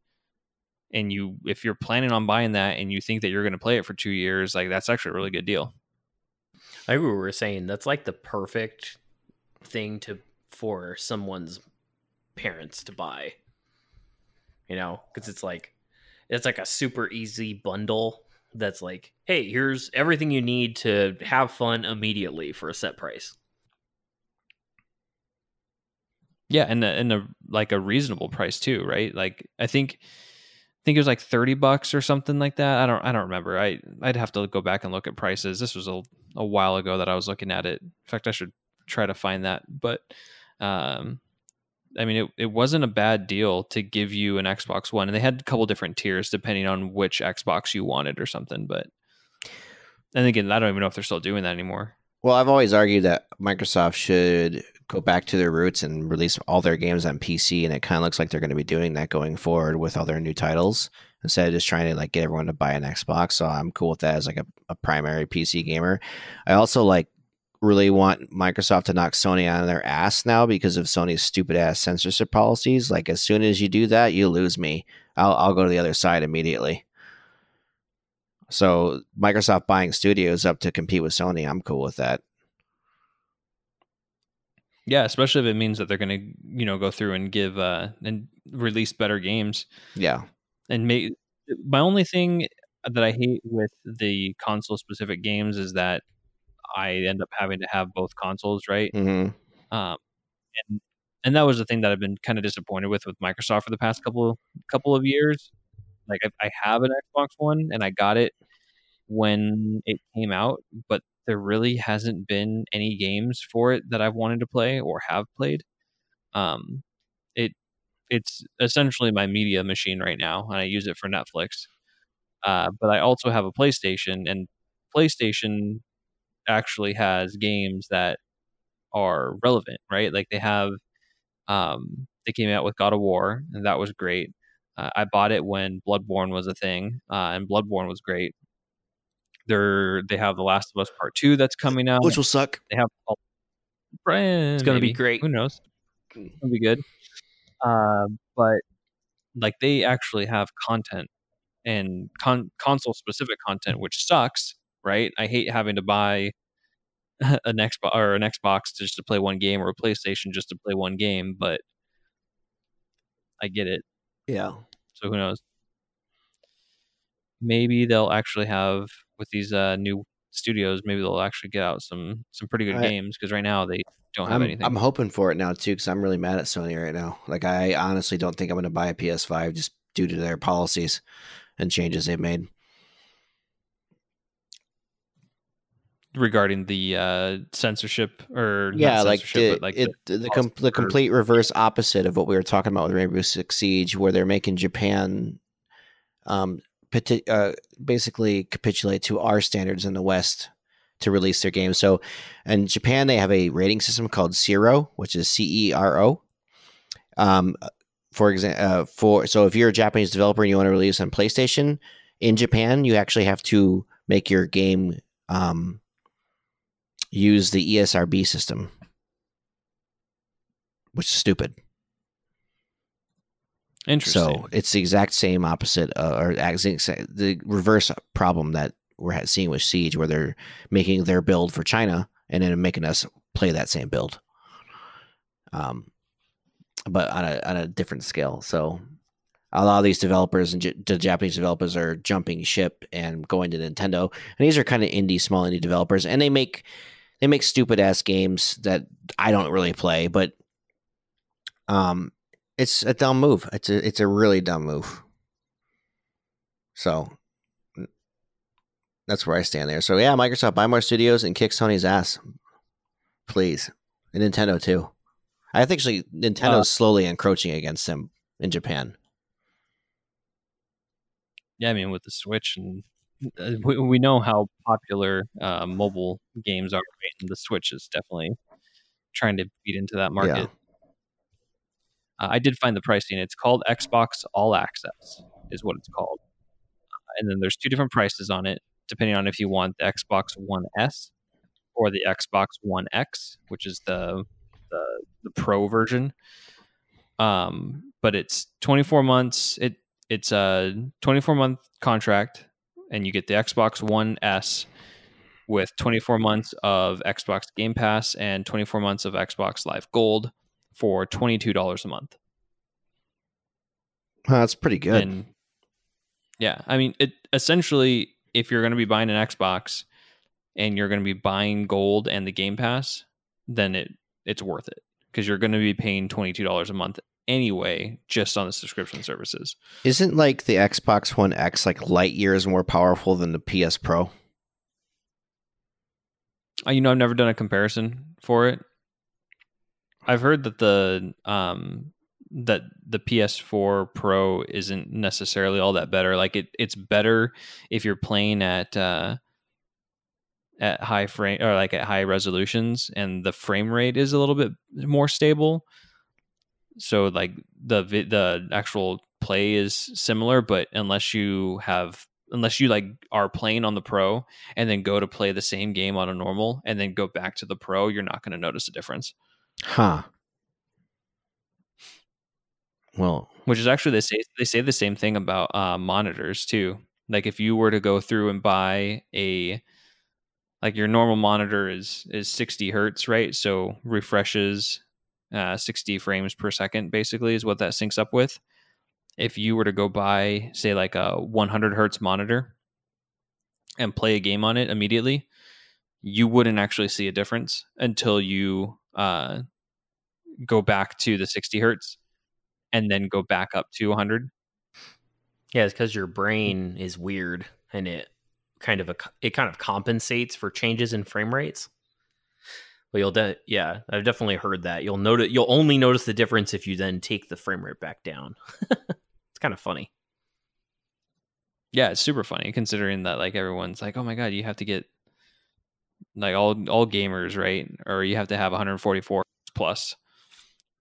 And you, if you're planning on buying that and you think that you're going to play it for two years, like that's actually a really good deal. Like we were saying, that's like the perfect thing to for someone's parents to buy. You know, because it's like it's like a super easy bundle that's like, hey, here's everything you need to have fun immediately for a set price. Yeah, and a, and a like a reasonable price too, right? Like I think I think it was like 30 bucks or something like that. I don't I don't remember. I I'd have to go back and look at prices. This was a, a while ago that I was looking at it. In fact, I should try to find that. But um I mean it, it wasn't a bad deal to give you an Xbox One. And they had a couple different tiers depending on which Xbox you wanted or something, but and again, I don't even know if they're still doing that anymore. Well, I've always argued that Microsoft should go back to their roots and release all their games on PC, and it kind of looks like they're going to be doing that going forward with all their new titles instead of just trying to like get everyone to buy an Xbox. So I'm cool with that as like a, a primary PC gamer. I also like really want Microsoft to knock Sony on their ass now because of Sony's stupid ass censorship policies. Like as soon as you do that, you lose me. I'll I'll go to the other side immediately. So Microsoft buying studios up to compete with Sony, I'm cool with that. Yeah, especially if it means that they're going to, you know, go through and give uh and release better games. Yeah. and make my only thing that I hate with the console specific games is that I end up having to have both consoles, right? hmm Um, and and that was the thing that I've been kind of disappointed with with Microsoft for the past couple couple of years. Like I, I have an Xbox One and I got it when it came out, but there really hasn't been any games for it that I've wanted to play or have played. Um, it it's essentially my media machine right now, and I use it for Netflix. Uh, but I also have a PlayStation, and PlayStation actually has games that are relevant, right? Like they have, um, they came out with God of War, and that was great. Uh, I bought it when Bloodborne was a thing, uh, and Bloodborne was great. They're they have The Last of Us Part Two that's coming out. Which will suck. they have all, it's gonna be great. Who knows? It's gonna be good. Uh, but like they actually have content and con- console specific content, which sucks, right? I hate having to buy [LAUGHS] an Xbox or an Xbox just to play one game or a PlayStation just to play one game, but I get it. Yeah. So who knows? Maybe they'll actually have with these uh, new studios. Maybe they'll actually get out some some pretty good I- games because right now they don't have I'm, anything. I'm hoping for it now too because I'm really mad at Sony right now. Like I honestly don't think I'm going to buy a PS5 just due to their policies and changes they've made. Regarding the uh, censorship or not yeah, like the, but like it, the, the, com- the complete reverse opposite of what we were talking about with Rainbow Six Siege, where they're making Japan um, pati- uh, basically capitulate to our standards in the West to release their game. So, in Japan, they have a rating system called Zero, which is C E R O. Um, for example, uh, for so if you're a Japanese developer and you want to release on PlayStation in Japan, you actually have to make your game um, use the ESRB system, which is stupid. Interesting. So it's the exact same opposite, uh, or the reverse problem that we're seeing with Siege, where they're making their build for China and then making us play that same build. Um, but on a on a different scale. So a lot of these developers and J- the Japanese developers are jumping ship and going to Nintendo, and these are kind of indie, small indie developers, and they make they make stupid ass games that I don't really play, but um, it's a dumb move. It's a it's a really dumb move. So that's where I stand there. So yeah, Microsoft buy more studios and kick Sony's ass, please, and Nintendo too. I think actually Nintendo's Uh, slowly encroaching against them in Japan. yeah, I mean, with the Switch and we, we know how popular uh, mobile games are, right? and the Switch is definitely trying to beat into that market. Uh, I did find the pricing. It's called Xbox All Access, is what it's called. Uh, and then there's two different prices on it, depending on if you want the Xbox One S or the Xbox One X, which is the the, the Pro version. Um, but it's 24 months. It it's a 24 month contract, and you get the Xbox One S with 24 months of Xbox Game Pass and 24 months of Xbox Live Gold for $22 a month. That's pretty good. And yeah, I mean, it essentially, if you're going to be buying an Xbox and you're going to be buying gold and the Game Pass, then it it's worth it because you're going to be paying $22 a month anyway just on the subscription services. Isn't like the Xbox One X like light years more powerful than the PS Pro? Uh, you know, I've never done a comparison for it. I've heard that the um that the PS4 Pro isn't necessarily all that better. Like it it's better if you're playing at uh at high frame or like at high resolutions and the frame rate is a little bit more stable. So like the the actual play is similar but unless you have unless you like are playing on the pro and then go to play the same game on a normal and then go back to the pro, you're not going to notice a difference. Huh. Well, Which is actually they say they say the same thing about uh, monitors too. Like if you were to go through and buy a like your normal monitor is is 60 hertz, right? So refreshes uh, 60 frames per second basically is what that syncs up with. If you were to go buy say like a 100 hertz monitor and play a game on it immediately, you wouldn't actually see a difference until you uh, go back to the 60 hertz and then go back up to 100. Yeah, it's because your brain is weird and it kind of a, it kind of compensates for changes in frame rates. But you'll de- yeah, I've definitely heard that. You'll notice you'll only notice the difference if you then take the frame rate back down. [LAUGHS] it's kind of funny. Yeah, it's super funny considering that like everyone's like, "Oh my god, you have to get like all all gamers, right? Or you have to have 144 plus."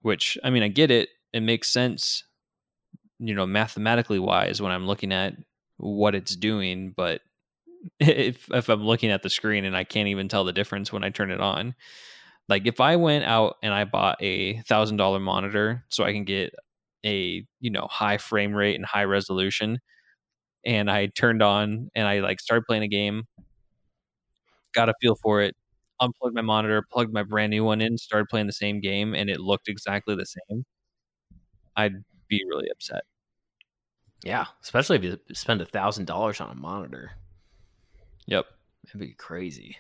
Which I mean, I get it. It makes sense, you know, mathematically wise when I'm looking at what it's doing, but if if I'm looking at the screen and I can't even tell the difference when I turn it on. Like if I went out and I bought a thousand dollar monitor so I can get a you know high frame rate and high resolution, and I turned on and I like started playing a game, got a feel for it, unplugged my monitor, plugged my brand new one in, started playing the same game, and it looked exactly the same, I'd be really upset. Yeah, especially if you spend a thousand dollars on a monitor, Yep. that'd be crazy.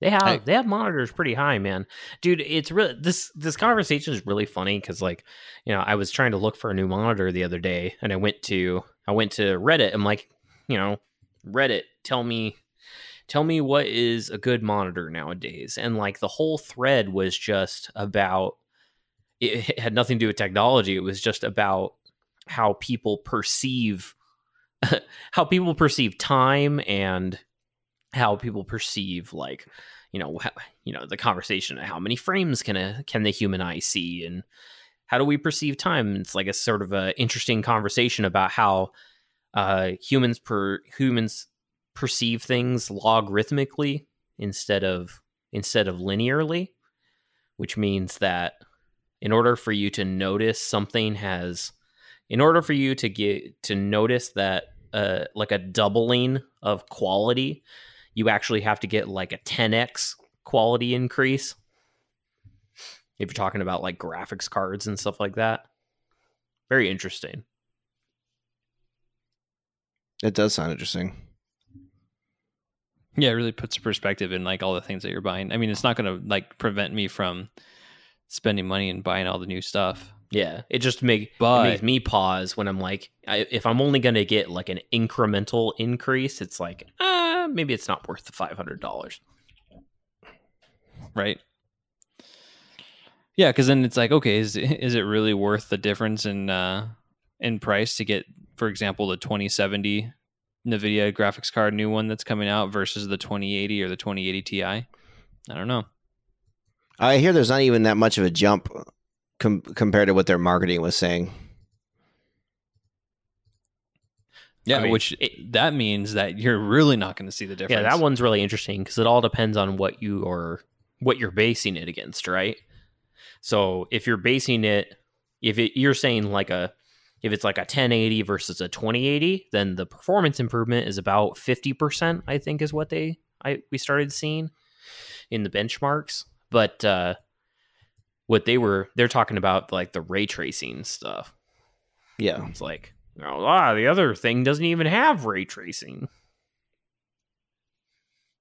They have Hey. they have monitors pretty high, man, dude. It's really this this conversation is really funny because like you know I was trying to look for a new monitor the other day and I went to I went to Reddit. I'm like, you know, Reddit, tell me tell me what is a good monitor nowadays and like the whole thread was just about it had nothing to do with technology it was just about how people perceive [LAUGHS] how people perceive time and how people perceive like you know you know the conversation of how many frames can a can the human eye see and how do we perceive time? It's like a sort of a interesting conversation about how uh humans per humans perceive things logarithmically instead of instead of linearly which means that in order for you to notice something has in order for you to get to notice that uh like a doubling of quality you actually have to get like a 10x quality increase if you're talking about like graphics cards and stuff like that very interesting It does sound interesting. Yeah, it really puts perspective in like all the things that you're buying. I mean, it's not going to like prevent me from spending money and buying all the new stuff. Yeah, it just make But- it makes me pause when I'm like, I, if I'm only gonna get like an incremental increase, it's like, uh, maybe it's not worth the five hundred dollars. right? Yeah, because then it's like, okay, is is it really worth the difference in uh, in price to get, for example, the 2070 NVIDIA graphics card new one that's coming out versus the 2080 or the 2080 Ti? I don't know. I hear there's not even that much of a jump com- compared to what their marketing was saying. Yeah, I mean, which it- that means that you're really not going to see the difference. Yeah, that one's really interesting because it all depends on what you are what you're basing it against, right? So if you're basing it, if it, you're saying like a if it's like a 1080 versus a 2080, then the performance improvement is about 50%, I think is what they I we started seeing in the benchmarks. But uh what they were they're talking about like the ray tracing stuff. Yeah. It's like, oh, ah, the other thing doesn't even have ray tracing.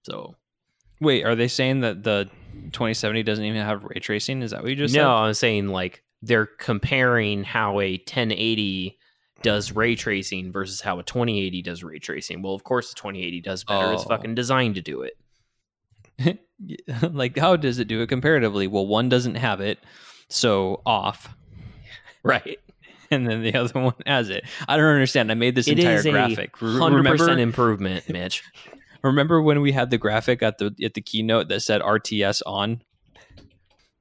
So Wait, are they saying that the 2070 doesn't even have ray tracing? Is that what you just no, said? I'm saying like they're comparing how a 1080 does ray tracing versus how a 2080 does ray tracing. Well, of course, the 2080 does better. It's Oh. fucking designed to do it. [LAUGHS] like how does it do it comparatively? Well, one doesn't have it, so off, [LAUGHS] Right. and then the other one has it. I don't understand. I made this It entire is graphic. Hundred percent Remember, improvement, Mitch. [LAUGHS] remember when we had the graphic at the at the keynote that said RTS on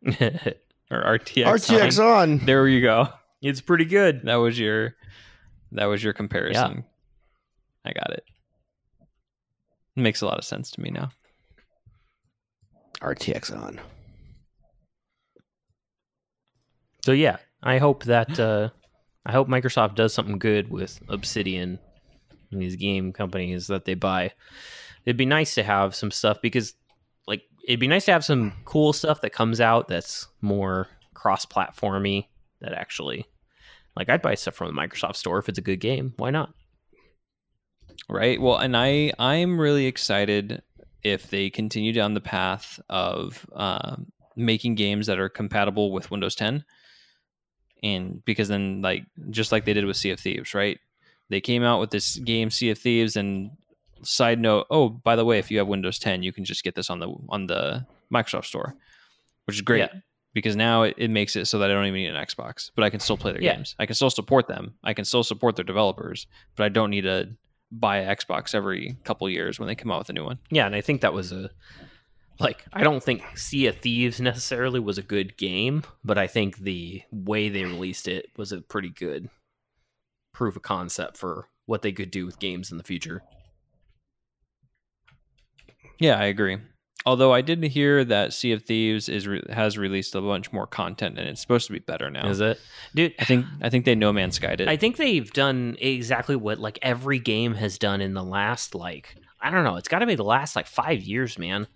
or RTX? RTX on? on. There you go. it's pretty good. That was your that was your comparison. I got it. Makes a lot of sense to me now. RTX on. So yeah, I hope that uh, I hope Microsoft does something good with Obsidian and these game companies that they buy. It'd be nice to have some stuff because like it'd be nice to have some cool stuff that comes out that's more cross-platformy that actually like I'd buy stuff from the Microsoft store if it's a good game. Why not? right well and i i'm really excited if they continue down the path of uh, making games that are compatible with windows 10 and because then like just like they did with sea of thieves right they came out with this game sea of thieves and side note oh by the way if you have windows 10 you can just get this on the on the microsoft store which is great Yeah. because now it, it makes it so that i don't even need an xbox but i can still play their Yeah. games i can still support them i can still support their developers but i don't need to buy an Xbox every couple years when they come out with a new one. Yeah, and I think that was a like I don't think Sea of Thieves necessarily was a good game, but I think the way they released it was a pretty good proof of concept for what they could do with games in the future. Yeah, I agree. Although I did hear that Sea of Thieves is re- has released a bunch more content and it's supposed to be better now. Is it? Dude, I think I think they No Man's Sky did. I think they've done exactly what like every game has done in the last like I don't know, it's got to be the last like 5 years, man.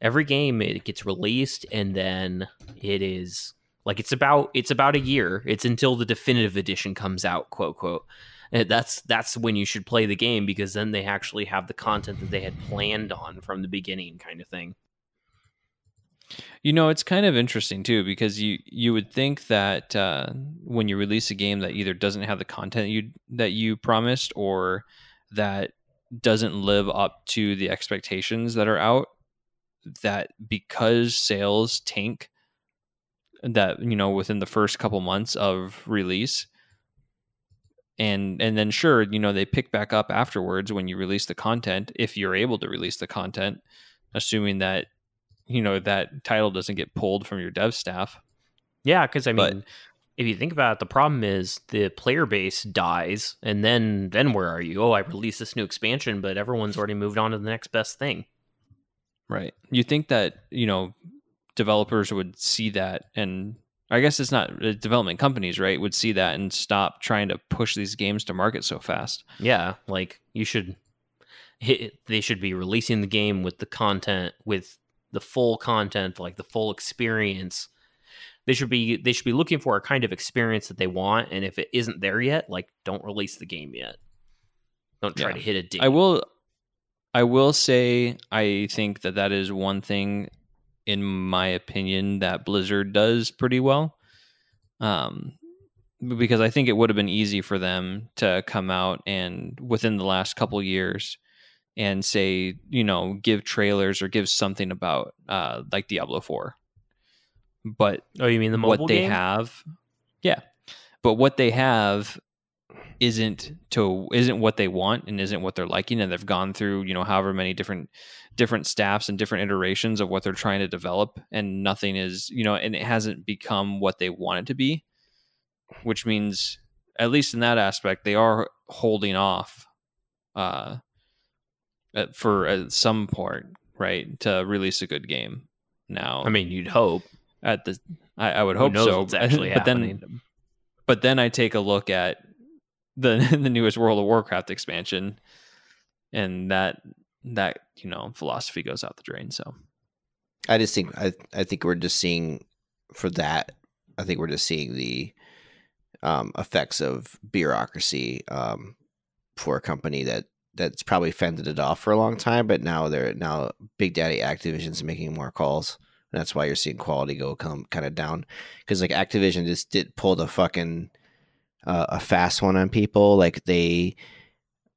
Every game it gets released and then it is like it's about it's about a year. It's until the definitive edition comes out, quote quote. And that's that's when you should play the game because then they actually have the content that they had planned on from the beginning kind of thing. You know, it's kind of interesting too because you you would think that uh, when you release a game that either doesn't have the content you that you promised or that doesn't live up to the expectations that are out, that because sales tank, that you know within the first couple months of release, and and then sure you know they pick back up afterwards when you release the content if you're able to release the content, assuming that you know that title doesn't get pulled from your dev staff. Yeah, because I But- mean, if you think about it, the problem is the player base dies, and then then where are you? Oh, I released this new expansion, but everyone's already moved on to the next best thing. Right. You think that, you know, developers would see that and I guess it's not uh, development companies, right? Would see that and stop trying to push these games to market so fast. Yeah, like you should hit, they should be releasing the game with the content with the full content, like the full experience. They should be they should be looking for a kind of experience that they want and if it isn't there yet, like don't release the game yet. Don't try Yeah. to hit a date. I will I will say I think that that is one thing in my opinion that Blizzard does pretty well. Um because I think it would have been easy for them to come out and within the last couple years and say, you know, give trailers or give something about uh like Diablo 4. But Oh, you mean the mobile what they game? have yeah but what they have isn't to isn't what they want and isn't what they're liking and they've gone through you know however many different different staffs and different iterations of what they're trying to develop and nothing is you know and it hasn't become what they want it to be which means at least in that aspect they are holding off uh for at some part right to release a good game now I mean, you'd hope. at the I, I would Who hope so actually but happening. then but then I take a look at the [LAUGHS] the newest World of Warcraft expansion and that that you know philosophy goes out the drain so I just think I I think we're just seeing for that. I think we're just seeing the um, effects of bureaucracy um, for a company that that's probably fended it off for a long time, but now they're now Big Daddy Activision's making more calls. And that's why you're seeing quality go come kind of down because like Activision just did pull the fucking uh, a fast one on people. Like they,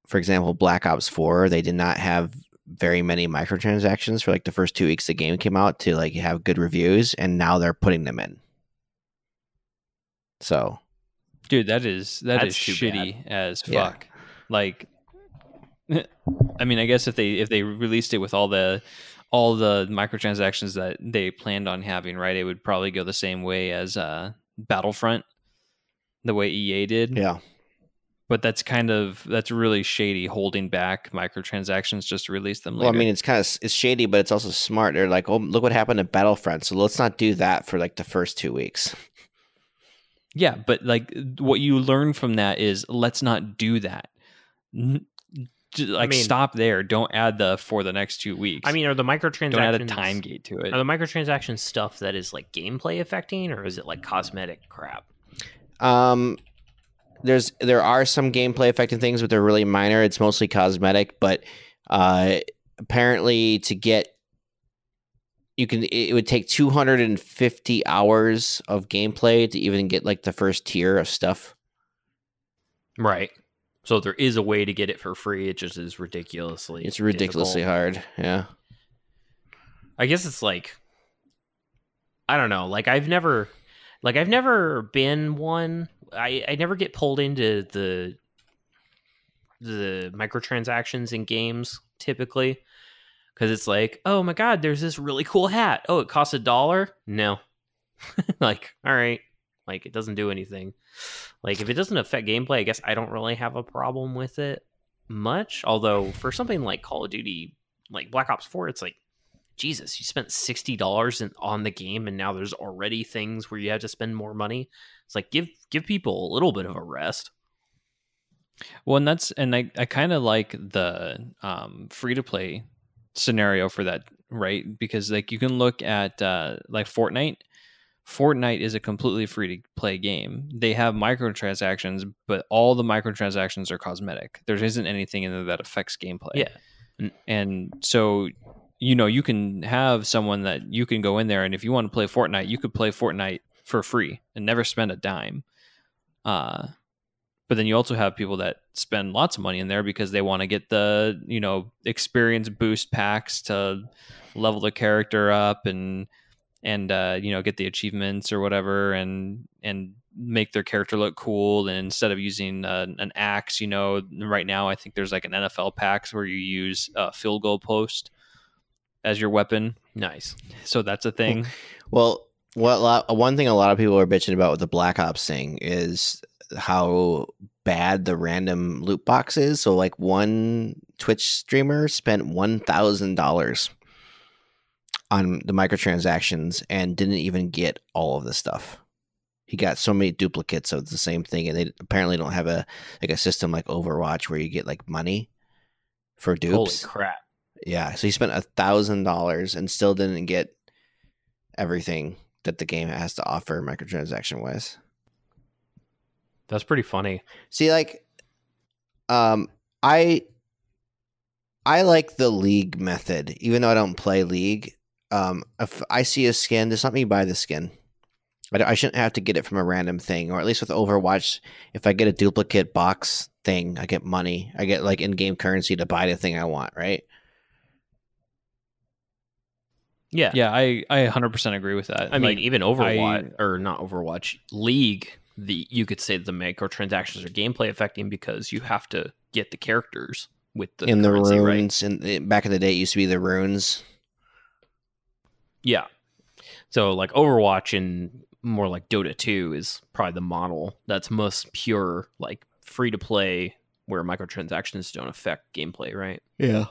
for example, Black Ops Four, they did not have very many microtransactions for like the first two weeks the game came out to like have good reviews, and now they're putting them in. So dude that is that is That's too shitty as Yeah. fuck like [LAUGHS] I mean I guess if they if they released it with all the all the microtransactions that they planned on having right it would probably go the same way as uh Battlefront the way EA did yeah, but that's kind of that's really shady holding back microtransactions just to release them later. well, I mean it's kind of it's shady, but it's also smart. They're like, oh, look what happened at Battlefront, so let's not do that for like the first two weeks. yeah, but like what you learn from that is let's not do that. N- j- Like mean- stop there. Don't add the for the next two weeks. I mean, are the microtransactions don't add a time gate to it. Are the microtransactions stuff that is like gameplay affecting, or is it like cosmetic crap? Um, there's there are some gameplay affecting things, but they're really minor. It's mostly cosmetic, but uh, apparently to get you can it would take 250 hours of gameplay to even get like the first tier of stuff. Right. So there is a way to get it for free. It just is ridiculously. It's ridiculously difficult. hard. Yeah. I guess it's like I don't know. Like I've never like I've never been one I I never get pulled into the the microtransactions in games typically cuz it's like, "Oh my god, there's this really cool hat. Oh, it costs a dollar?" No. [LAUGHS] like, all right. Like it doesn't do anything. Like if it doesn't affect gameplay, I guess I don't really have a problem with it much. Although for something like Call of Duty, like Black Ops 4, it's like Jesus, you spent sixty dollars on the game, and now there's already things where you have to spend more money. It's like give give people a little bit of a rest. Well, and that's and I, I kind of like the um, free to play scenario for that, right? Because like you can look at uh, like Fortnite. Fortnite is a completely free to play game. They have microtransactions, but all the microtransactions are cosmetic. There isn't anything in there that affects gameplay. Yeah. and so you know you can have someone that you can go in there and if you want to play Fortnite, you could play Fortnite for free and never spend a dime. Uh, but then you also have people that spend lots of money in there because they want to get the you know experience boost packs to level the character up and and uh, you know get the achievements or whatever and and make their character look cool and instead of using uh, an axe you know right now i think there's like an nfl packs where you use a field goal post as your weapon Nice. so that's a thing Well, what lot, one thing a lot of people are bitching about with the Black Ops thing is how bad the random loot box is. So, like, one Twitch streamer spent one thousand dollars on the microtransactions and didn't even get all of the stuff. he got so many duplicates of the same thing, and they apparently don't have a like a system like Overwatch where you get like money for dupes. Holy crap! Yeah, so he spent a thousand dollars and still didn't get everything that the game has to offer microtransaction wise. That's pretty funny. See, like, um, I I like the league method, even though I don't play league. Um, if I see a skin, just let me buy the skin. I, I shouldn't have to get it from a random thing, or at least with Overwatch, if I get a duplicate box thing, I get money. I get like in-game currency to buy the thing I want, right? Yeah. Yeah, I I 100% agree with that. I mean, even Overwatch or not Overwatch League, the you could say the microtransactions are gameplay affecting because you have to get the characters with the in the currency, right? runes, and back in the day, it used to be the runes. Yeah. So like Overwatch and more like Dota 2 is probably the model that's most pure, like free to play, where microtransactions don't affect gameplay, right? Yeah.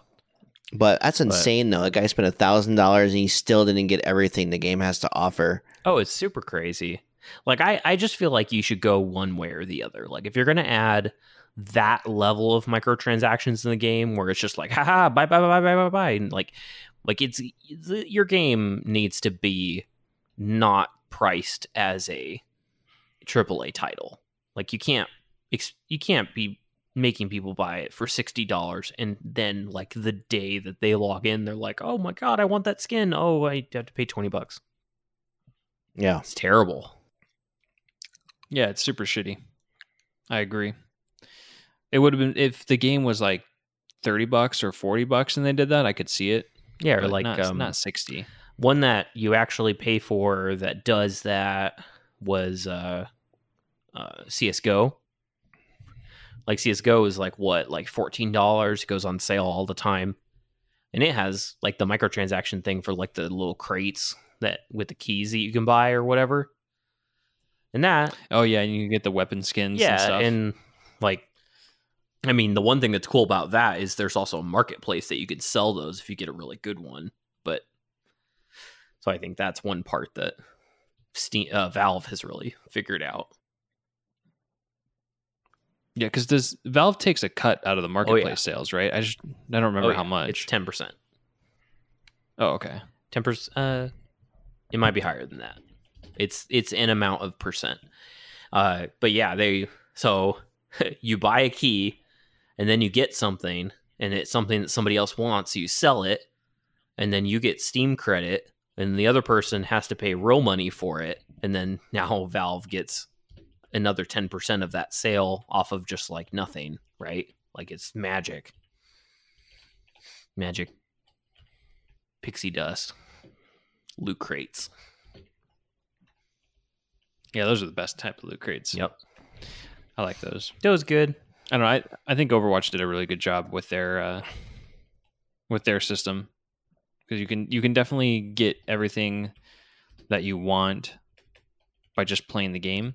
But that's But- insane, though. A guy spent a thousand dollars and he still didn't get everything the game has to offer. Oh, it's super crazy. Like I, I just feel like you should go one way or the other. Like if you're gonna add that level of microtransactions in the game where it's just like, haha, buy bye bye bye bye bye bye, and like, like it's uh, your game needs to be not priced as a AAA title. Like you can't, you can't be making people buy it for sixty dollars and then like the day that they log in, they're like, oh my god, I want that skin. Oh, I have to pay twenty bucks. Yeah. It's terrible. Yeah, it's super shitty. I agree. It would have been if the game was like 30 bucks or 40 bucks and they did that, I could see it. Yeah, or but like not, um, not 60. one that you actually pay for that does that was uh, uh, CS:GO. Like CS:GO is like what, like fourteen dollars? Goes on sale all the time, and it has like the microtransaction thing for like the little crates that with the keys that you can buy or whatever. And that Oh yeah, and you can get the weapon skins and yeah, stuff. and like, I mean, the one thing that's cool about that is there's also a marketplace that you can sell those if you get a really good one. But so I think that's one part that Steam, uh, Valve has really figured out. Yeah, because does Valve takes a cut out of the marketplace Oh, yeah. sales, right? I just I don't remember Oh, how much. It's ten percent. oh, okay. Ten percent. Uh, it might be higher than that. It's it's an amount of percent. Uh, but yeah, they so [LAUGHS] you buy a key, and then you get something, and it's something that somebody else wants. So you sell it, and then you get Steam credit, and the other person has to pay real money for it, and then [LAUGHS] now Valve gets another ten percent of that sale off of just like nothing, right? Like it's magic, magic, pixie dust, loot crates. Yeah, those are the best type of loot crates. Yep, I like those. that was good. I don't know. I, I think Overwatch did a really good job with their uh, with their system because you can you can definitely get everything that you want by just playing the game,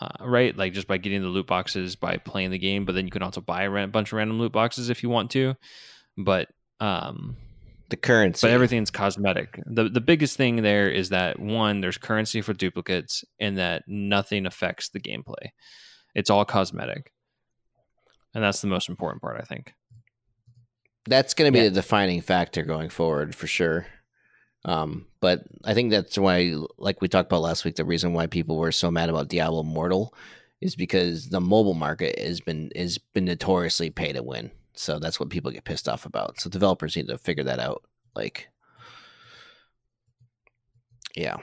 uh, right? Like just by getting the loot boxes by playing the game, but then you can also buy a bunch of random loot boxes if you want to. But um, The currency. but everything's cosmetic. the The biggest thing there is that one, there's currency for duplicates, and that nothing affects the gameplay. It's all cosmetic, and that's the most important part, I think. that's going to be Yeah. the defining factor going forward for sure. Um, but I think that's why, like we talked about last week, the reason why people were so mad about Diablo Immortal is because the mobile market has been has been notoriously pay to win. So that's what people get pissed off about. So developers need to figure that out. Like, yeah,